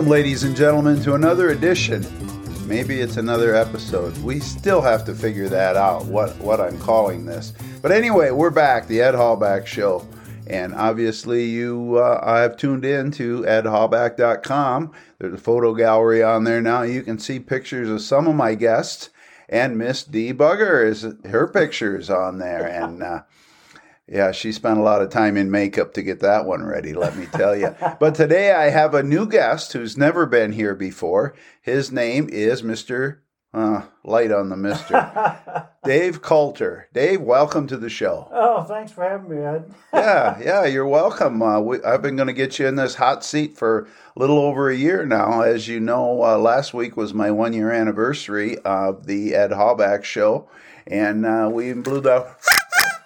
Welcome, ladies and gentlemen, to another edition. Maybe it's another episode. We still have to figure that out, what, what I'm calling this. But anyway, we're back, the Ed Hallback Show. And obviously, you uh, have tuned in to edhallback.com. There's a photo gallery on there now. You can see pictures of some of my guests. And Miss D. Bugger is her picture is on there. And uh, yeah, she spent a lot of time in makeup to get that one ready, let me tell you. but today I have a new guest who's never been here before. His name is Mr. Uh, light on the Mister. Dave Coulter. Dave, welcome to the show. Oh, thanks for having me, Ed. yeah, yeah, you're welcome. Uh, we, I've been going to get you in this hot seat for a little over a year now. As you know, uh, last week was my one year anniversary of the Ed Hallback show, and uh, we blew the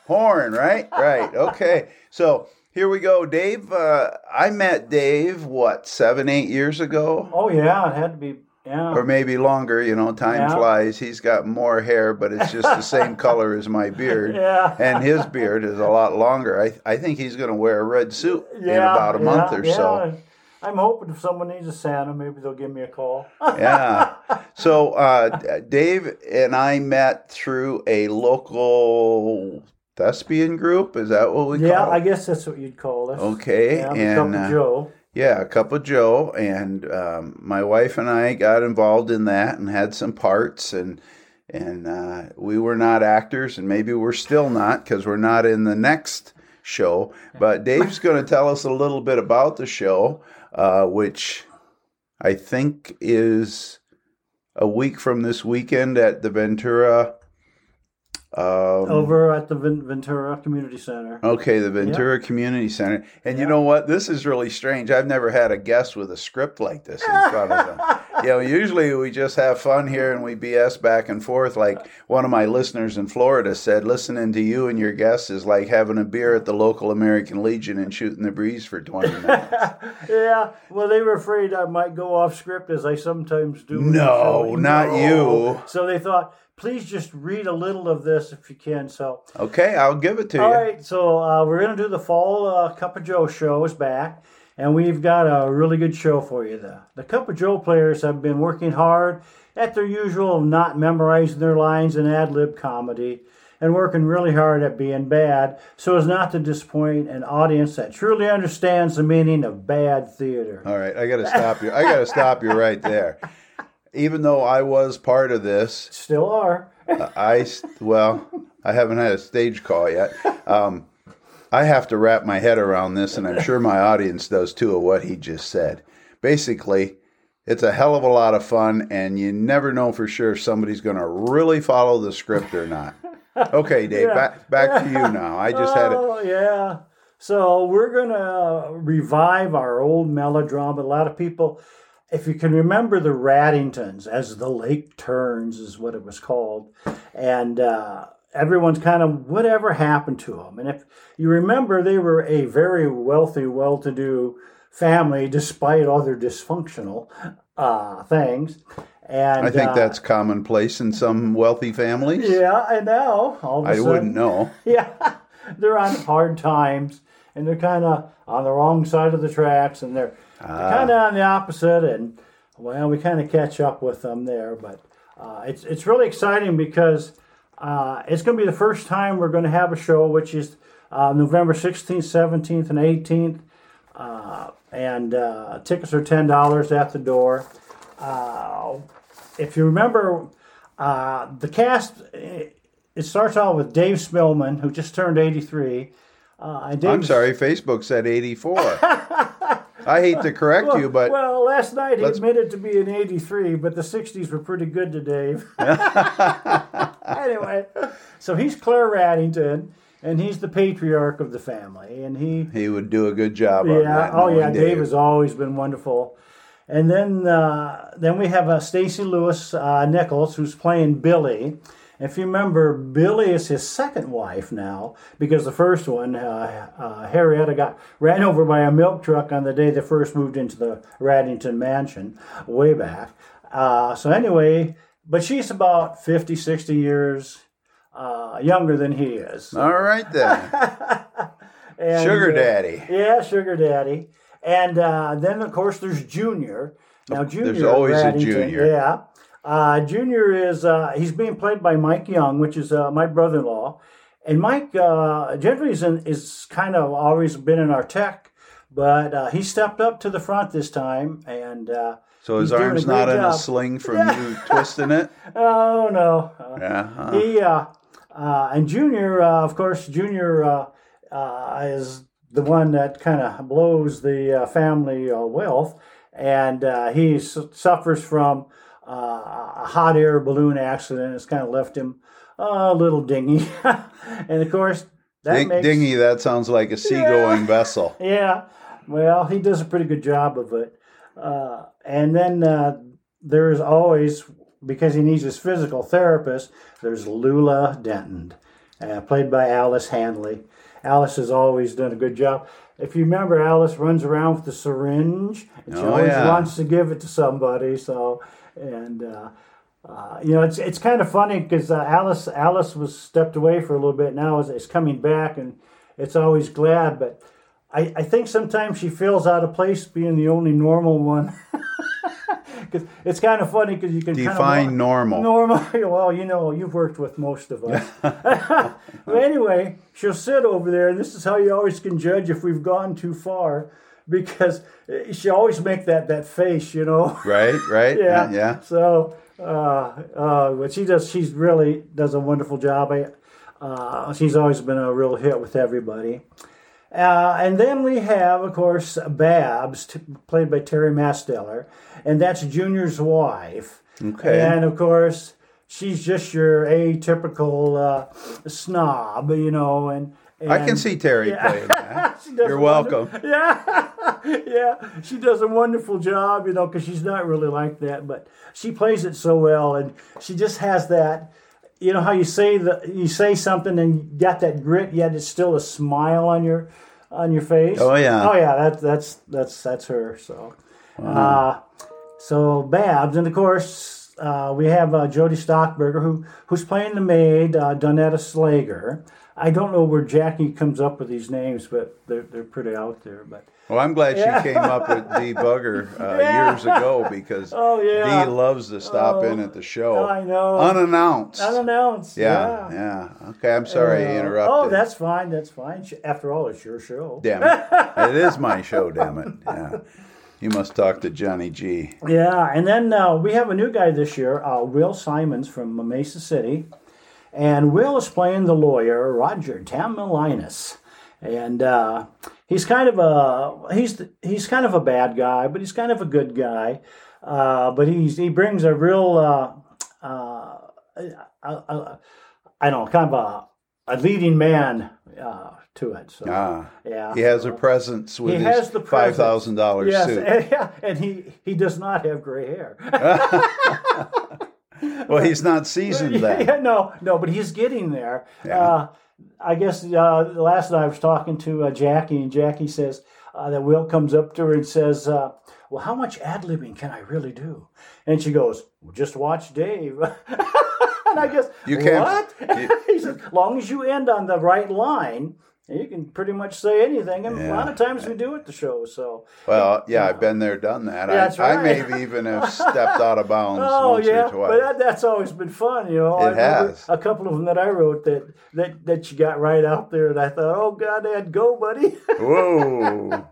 horn, right? Right. Okay. So here we go, Dave. Uh, I met Dave what seven, eight years ago. Oh yeah, it had to be. Yeah. Or maybe longer, you know, time Yeah. flies. He's got more hair, but it's just the same color as my beard. Yeah. And his beard is a lot longer. I, I think he's going to wear a red suit in about a month or yeah. so. I'm hoping if someone needs a Santa, maybe they'll give me a call. Yeah. So uh, Dave and I met through a local thespian group. Is that what we yeah, call Yeah, I guess that's what you'd call it. Okay. Yeah, and a uh, Joe. Yeah, a cup of Joe, and um, my wife and I got involved in that and had some parts, and and uh, we were not actors, and maybe we're still not because we're not in the next show. But Dave's going to tell us a little bit about the show, uh, which I think is a week from this weekend at the Ventura. Um, Over at the Ventura Community Center. Okay, the Ventura Community Center. And you know what? This is really strange. I've never had a guest with a script like this in front of them. you know, usually we just have fun here and we BS back and forth. Like one of my listeners in Florida said, listening to you and your guests is like having a beer at the local American Legion and shooting the breeze for 20 minutes. yeah, well, they were afraid I might go off script as I sometimes do. No, not you. So they thought, please just read a little of this if you can. So Okay, I'll give it to All you. All right, so uh, we're going to do the fall uh, Cup of Joe show is back, and we've got a really good show for you. The, the Cup of Joe players have been working hard at their usual of not memorizing their lines and ad lib comedy and working really hard at being bad so as not to disappoint an audience that truly understands the meaning of bad theater. All right, I got to stop you. I got to stop you right there. Even though I was part of this, Still are. I well, I haven't had a stage call yet. Um, I have to wrap my head around this, and I'm sure my audience does too. Of what he just said. Basically, it's a hell of a lot of fun, and you never know for sure if somebody's going to really follow the script or not. Okay, Dave, Yeah. back back to you now. I just had it. Oh, yeah. So we're going to revive our old melodrama. A lot of people, if you can remember the Raddingtons, as the lake turns, is what it was called. And uh, everyone's kind of, whatever happened to them? And if you remember, they were a very wealthy, well to do family, despite all their dysfunctional uh, things. And I think uh, that's commonplace in some wealthy families. Yeah, I know. All of a I sudden, wouldn't know. yeah, they're on hard times, and they're kind of on the wrong side of the tracks, and they're, Ah. kind of on the opposite. And well, we kind of catch up with them there, but uh, it's it's really exciting because uh, it's going to be the first time we're going to have a show, which is uh, November sixteenth, seventeenth, and eighteenth. Uh, and uh, tickets are ten dollars at the door. Uh, if you remember, uh, the cast eh, it starts out with Dave Spillman, who just turned eighty three. Uh, I'm sorry, Facebook said 84. I hate to correct you, but well, last night he admitted to being 83, but the 60s were pretty good to Dave. anyway, so he's Claire Raddington, and he's the patriarch of the family, and he he would do a good job yeah, that. oh yeah, Dave has always been wonderful. And then uh, then we have uh, Stacy Lewis uh, Nichols who's playing Billy. If you remember, Billy is his second wife now because the first one, uh, uh, Harrietta, got ran over by a milk truck on the day they first moved into the Raddington mansion way back. Uh, so anyway, but she's about 50, 60 years uh, younger than he is. All right then. And, Sugar uh, daddy. yeah, sugar daddy. And uh, then, of course, there's Junior. Now, Junior. there's always a Junior. Yeah. Uh, Junior is uh, he's being played by Mike Young, which is uh, my brother-in-law. And Mike uh, generally is, in, is kind of always been in our tech, but uh, he stepped up to the front this time, and uh, So his arm's not in a sling from you twisting it. oh no, Yeah. he uh, uh, and Junior, uh, of course, Junior uh, uh, is the one that kind of blows the uh, family uh, wealth, and uh, he su- suffers from a hot air balloon accident. has kind of left him a little dingy, and of course that Ding- makes dinghy. That sounds like a seagoing vessel. yeah. Well, he does a pretty good job of it. Uh, and then uh, there's always, because he needs his physical therapist, there's Lula Denton, uh, played by Alice Handley. Alice has always done a good job. If you remember, Alice runs around with the syringe, and she Oh, always yeah. wants to give it to somebody. So, and uh, uh, you know, it's it's kind of funny because uh, Alice Alice was stepped away for a little bit. Now is is coming back, and it's always glad. But I, I think sometimes she feels out of place being the only normal one. Because it's kind of funny because you can Define kind of normal. Normal. Well, you know, you've worked with most of us. but anyway, she'll sit over there, and this is how you always can judge if we've gone too far, because she always make that that face, you know. Right. Right. yeah. Yeah. So, uh, uh, but she does. She's really does a wonderful job. I, uh, she's always been a real hit with everybody. Uh, and then we have, of course, Babs, t- played by Terry Masteller, and that's Junior's wife. Okay. And of course, she's just your atypical uh, snob, you know. And, and I can see Terry Yeah. playing that. You're wonder- welcome. Yeah, yeah. She does a wonderful job, you know, because she's not really like that, but she plays it so well, and she just has that. You know how you say the you say something and you got that grit, yet it's still a smile on your on your face. Oh, yeah. Oh yeah. That's that's that's that's her. So, uh, so Babs, and of course uh, we have uh, Jodie Stockberger who who's playing the maid, uh, Donetta Slager. I don't know where Jackie comes up with these names, but they're they're pretty out there. But Well, I'm glad Yeah. she came up with Dee Bugger uh, Yeah. years ago because Oh, yeah. Dee loves to stop Oh, in at the show I know. unannounced. unannounced. yeah, Yeah. yeah, Okay, I'm sorry I Uh, interrupted. Oh, that's fine. That's fine. After all, it's your show. damn it. it is my show. Damn it. Yeah. You must talk to Johnny G. Yeah, and then uh, we have a new guy this year, uh, Will Simons from Mason City, and Will is playing the lawyer Roger Tamilinas, and uh, he's kind of a he's he's kind of a bad guy, but he's kind of a good guy. Uh, but he's he brings a real uh, uh, I don't know, kind of a, a leading man uh, to it. So Ah, yeah, he has a presence with He his presence. thousand dollars Yes, suit. and, yeah, and he he does not have gray hair. Well, he's not seasoned then. yeah, no, no, but he's getting there. Yeah. Uh, I guess uh, last night I was talking to uh, Jackie, and Jackie says uh, that Will comes up to her and says, uh, "Well, how much ad libbing can I really do?" And she goes, well, "Just watch Dave." and I guess You can't- What? you- he says, "As long as you end on the right line." You can pretty much say anything, and a lot of times we do at the show. So, Well, yeah, I've been there, done that. Yeah, I, I right. maybe even have stepped out of bounds Oh once yeah, or twice. but that, that's always been fun, you know. It I has. a couple of them that I wrote that that that you got right out there, and I thought, oh god, Dad, go, buddy. Whoa.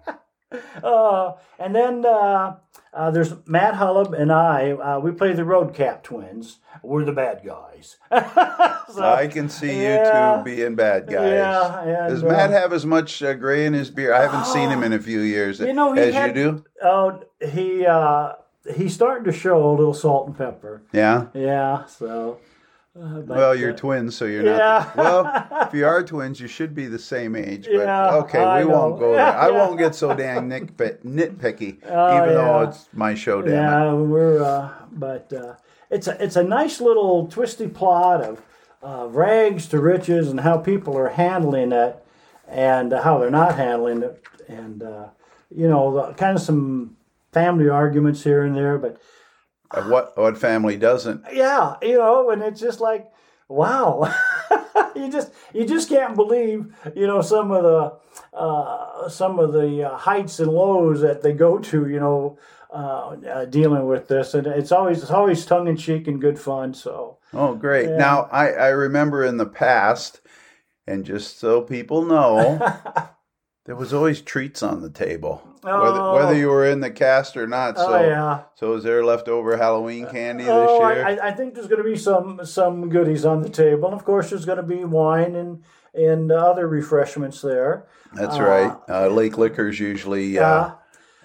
uh, and then uh, uh, there's Matt Hullab and I. Uh, we play the Roadcap twins. We're the bad guys. So, I can see you yeah. two being bad guys. Yeah, and, Does uh, Matt have as much uh, gray in his beard? I haven't seen him in a few years. You know, he as had- you do. Oh, he uh, he's starting to show a little salt and pepper. Yeah. Yeah, so. Uh, but, Well, you're uh, twins, so you're yeah. not. Well, if you are twins, you should be the same age. But Yeah, okay, I we won't go there. I won't get so dang nitpick, nitpicky, Oh, even though it's my show. Damn it. Yeah, we're uh, but uh, it's a it's a nice little twisty plot of uh, rags to riches and how people are handling it and how they're not handling it and uh, you know the, kind of some family arguments here and there, but Uh, What what family doesn't? yeah, you know, and it's just like wow. you just you just can't believe you know some of the uh, some of the uh, heights and lows that they go to. You know, uh, uh, dealing with this, and it's always it's always tongue in cheek and good fun. So Oh, great. Yeah. Now, I, I remember in the past, and just so people know, there was always treats on the table, whether, Oh. whether you were in the cast or not. So, oh yeah. so is there leftover Halloween candy this Oh, year? I, I think there's going to be some some goodies on the table, and of course there's going to be wine and and other refreshments there. That's uh, right. Uh, Lake Liquors usually uh, Uh,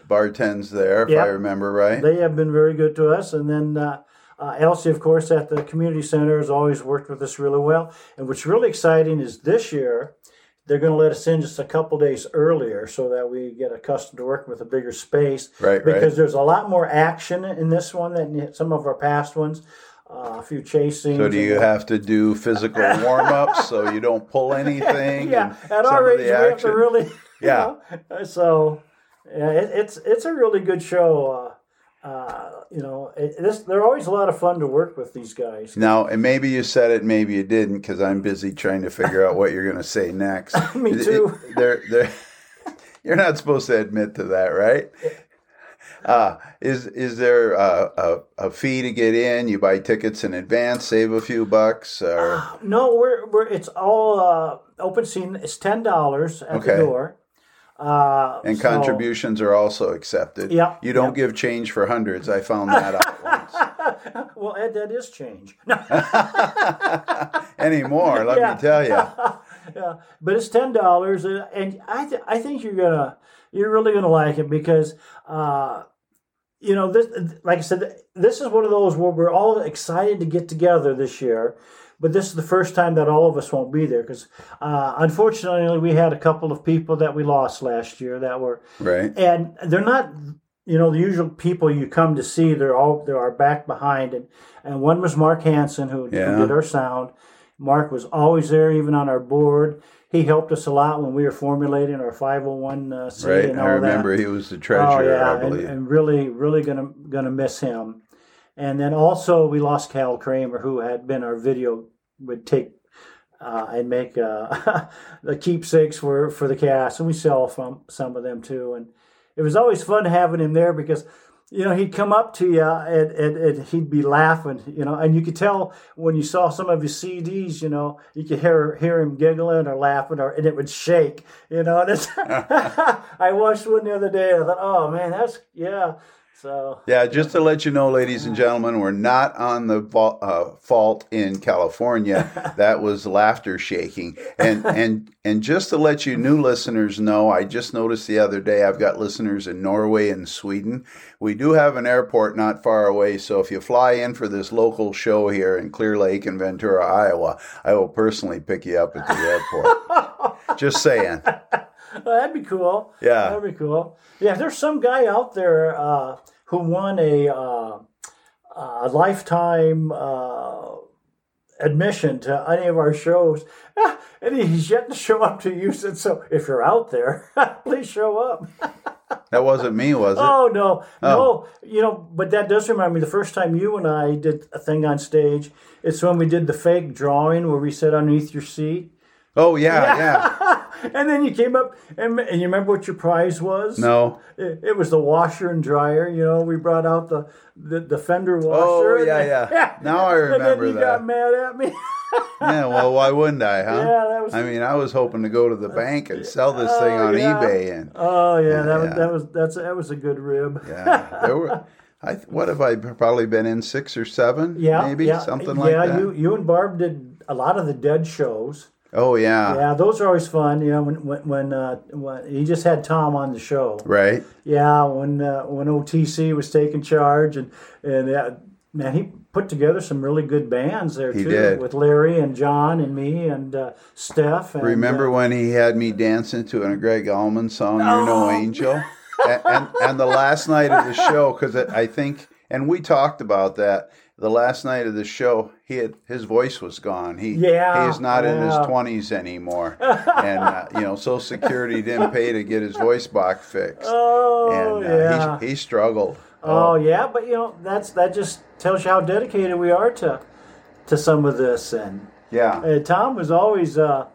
bartends there, if Yep. I remember right. they have been very good to us, and then. Uh, uh, Elsie, of course, at the community center has always worked with us really well. And what's really exciting is this year they're going to let us in just a couple days earlier so that we get accustomed to working with a bigger space. Right, right. Because there's a lot more action in this one than some of our past ones. Uh, a few chasing. So do you have to do physical warm ups so you don't pull anything? yeah, at our age, we have to really. you Yeah. know, so, yeah, it, it's it's a really good show. Uh, uh, you know, it, this they're always a lot of fun to work with these guys. Now, and maybe you said it, maybe you didn't, because I'm busy trying to figure out what you're going to say next. Me It- it- too. they're, they're, you're not supposed to admit to that, right? Uh, is is there a, a, a fee to get in? You buy tickets in advance, save a few bucks, or No, we're we're it's all uh, open scene. It's ten dollars at Okay. the door. Uh, and so- contributions are also accepted. Yeah, you don't yeah. give change for hundreds. I found that out once. Well, Ed, that is change. No, Anymore, let Yeah. me tell you. yeah, but it's ten dollars, and I th- I think you're gonna you're really gonna like it because uh, you know this like I said this is one of those where we're all excited to get together this year. But this is the first time that all of us won't be there because, uh, unfortunately, we had a couple of people that we lost last year that were Right. and they're not you know the usual people you come to see they're all they are back behind and and one was mark hansen who, Yeah. who did our sound mark was always there even on our board he helped us a lot when we were formulating our 501 uh, C Right. and all I remember that he was the treasurer. oh yeah I and, and really really gonna gonna miss him and then also we lost cal kramer who had been our video would take uh, and make uh, the keepsakes for for the cast, and we sell from some of them too. And it was always fun having him there because you know he'd come up to you and, and, and he'd be laughing, you know, and you could tell when you saw some of his CDs, you know, you could hear hear him giggling or laughing, or and it would shake, you know. And it's, I watched one the other day. I thought, oh man, that's yeah. So Yeah, just to let you know, ladies and gentlemen, we're not on the vo- uh, fault in California. that was laughter shaking, and and and just to let you new listeners know, I just noticed the other day I've got listeners in Norway and Sweden. We do have an airport not far away, so if you fly in for this local show here in Clear Lake in Ventura, Iowa, I will personally pick you up at the airport. just saying. Well, that'd be cool. Yeah. that'd be cool. Yeah, there's some guy out there uh, who won a, uh, a lifetime uh, admission to any of our shows, and he's yet to show up to use it. So if you're out there, please show up. That wasn't me, was it? Oh no, no, you know, but that does remind me. The first time you and I did a thing on stage, it's when we did the fake drawing where we sat underneath your seat. Oh yeah, yeah. and then you came up and, and you remember what your prize was? No. It, it was the washer and dryer. You know, we brought out the the, the fender oh, washer. Oh, and yeah, yeah. Now I remember And then you that. got mad at me. Yeah, well, why wouldn't I, huh? Yeah, that was- I mean, I was hoping to go to the bank and sell this oh, thing Oh, on yeah. eBay, and oh yeah, that was Yeah. that was that's that was a good rib. yeah, there were. I what have I probably been in six or seven? Yeah, maybe yeah, something yeah, like that. Yeah, you you and Barb did a lot of the dead shows. Oh yeah, Yeah, those are always fun. You know, when when when, uh, when he just had Tom on the show. right. Yeah, when uh, when OTC was taking charge, and and uh, man, he put together some really good bands there He too, did. with Larry and John and me and uh, Steph. And, Remember uh, when he had me dancing to a Gregg Allman song, "You're No Oh. Angel," and, and and the last night of the show, because I think, and we talked about that. The last night of the show, he had his voice was gone. He Yeah, he is not in his twenties anymore, and uh, you know, Social Security didn't pay to get his voice box fixed, Oh and yeah. uh, he he struggled. oh yeah, but you know that's that just tells you how dedicated we are to to some of this, and Yeah. And Tom was always, uh,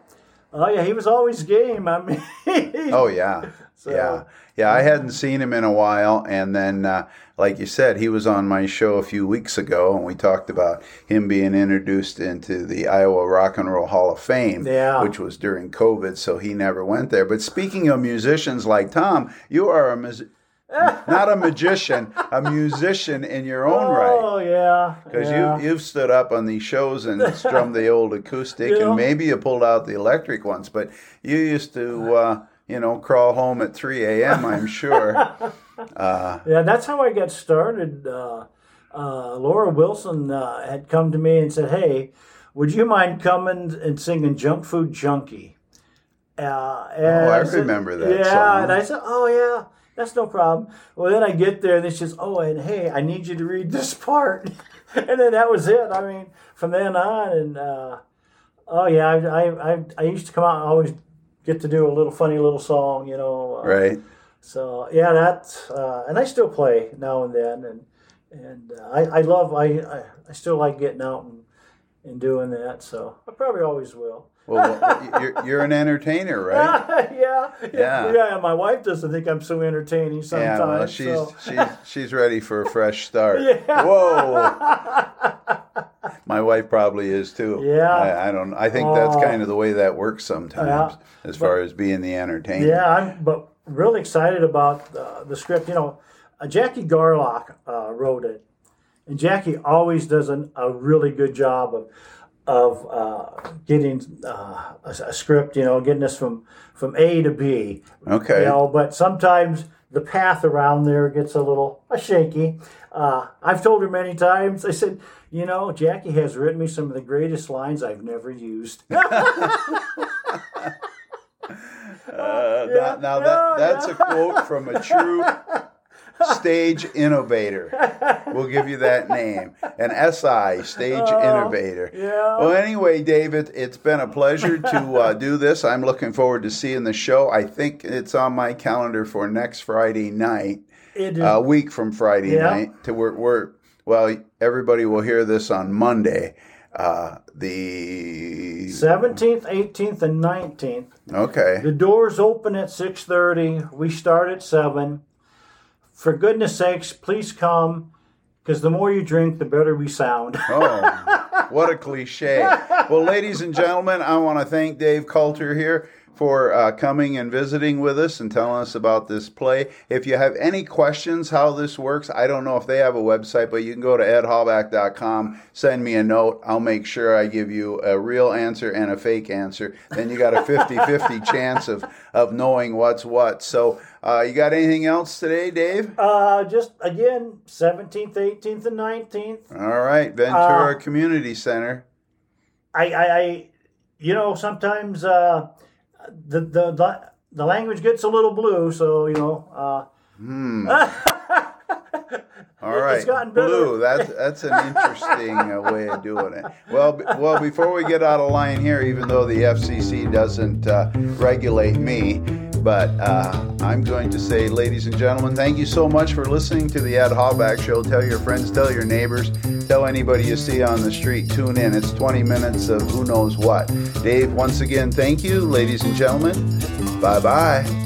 oh yeah, he was always game. I mean, Oh yeah, yeah, yeah. I hadn't seen him in a while, and then, uh, like you said, he was on my show a few weeks ago, and we talked about him being introduced into the Iowa Rock and Roll Hall of Fame, Yeah. which was during COVID, so he never went there. But speaking of musicians like Tom, you are a mus- not a magician, a musician in your own right. oh yeah, Because yeah. you you've stood up on these shows and strummed the old acoustic, Yeah. and maybe you pulled out the electric ones, but you used to, uh, you know, crawl home at 3 a.m. I'm sure. Yeah, that's how I got started. Uh, uh, Laura Wilson uh, had come to me and said, "Hey, would you mind coming and singing Junk Food Junkie?" Uh, Oh, I said- remember that Yeah, song. and I said, "Oh yeah, that's no problem." Well, then I get there and it's just, "Oh, and hey, I need you to read this part," and then that was it. I mean, from then on, and uh, oh yeah, I, I I I used to come out and always get to do a little funny little song, you know. uh, Right? so yeah, that uh, and I still play now and then, and and uh, I, I love I, I I still like getting out and, and doing that. So I probably always will. Well, you're, you're an entertainer, right? yeah, Yeah. yeah. My wife doesn't think I'm so entertaining sometimes. Yeah, well, she's so. she's she's ready for a fresh start. Yeah. Whoa. My wife probably is too. Yeah. I, I don't. I think that's Oh. kind of the way that works sometimes, Yeah. as far as being the entertainer. Yeah, I'm but really excited about uh, the script. You know, uh, Jackie Garlock uh, wrote it, and Jackie always does an, a really good job of of uh, getting uh, a, a script. You know, getting us from from A to B. Okay. You know, but sometimes the path around there gets a little uh, shaky. Uh, I've told her many times. I said, you know, Jackie has written me some of the greatest lines I've never used. Uh, Yeah, now, now that, that's yeah. a quote from a true stage innovator. We'll give you that name. An SI, stage innovator. Oh, yeah. Well, anyway, David, it's been a pleasure to uh, do this. I'm looking forward to seeing the show. I think it's on my calendar for next Friday night, a week from Friday Yeah. night. To we're, we're well, everybody will hear this on Monday. Uh, the 17th, 18th, and 19th. okay. The doors open at 6:30. We start at 7. For goodness sakes, please come because the more you drink, the better we sound. Oh, what a cliche. Well, ladies and gentlemen, I want to thank Dave Coulter here for uh, coming and visiting with us and telling us about this play. If you have any questions how this works, I don't know if they have a website, but you can go to edhallback.com, send me a note. I'll make sure I give you a real answer and a fake answer. Then you got a 50 50 chance of, of knowing what's what. So, uh, you got anything else today, Dave? Uh, just again, 17th, 18th, and 19th. All right, Ventura Community Center. I, I, I you know, sometimes uh, the, the the the language gets a little blue, so you know. Uh, All right, It's gotten blue. That's that's an interesting uh, way of doing it. Well, b- well, before we get out of line here, even though the FCC doesn't uh, regulate me, but uh, I'm going to say, ladies and gentlemen, thank you so much for listening to the Ed Hallback Show. Tell your friends, tell your neighbors, tell anybody you see on the street. Tune in. It's 20 minutes of who knows what. Dave, once again, thank you, ladies and gentlemen. Bye bye.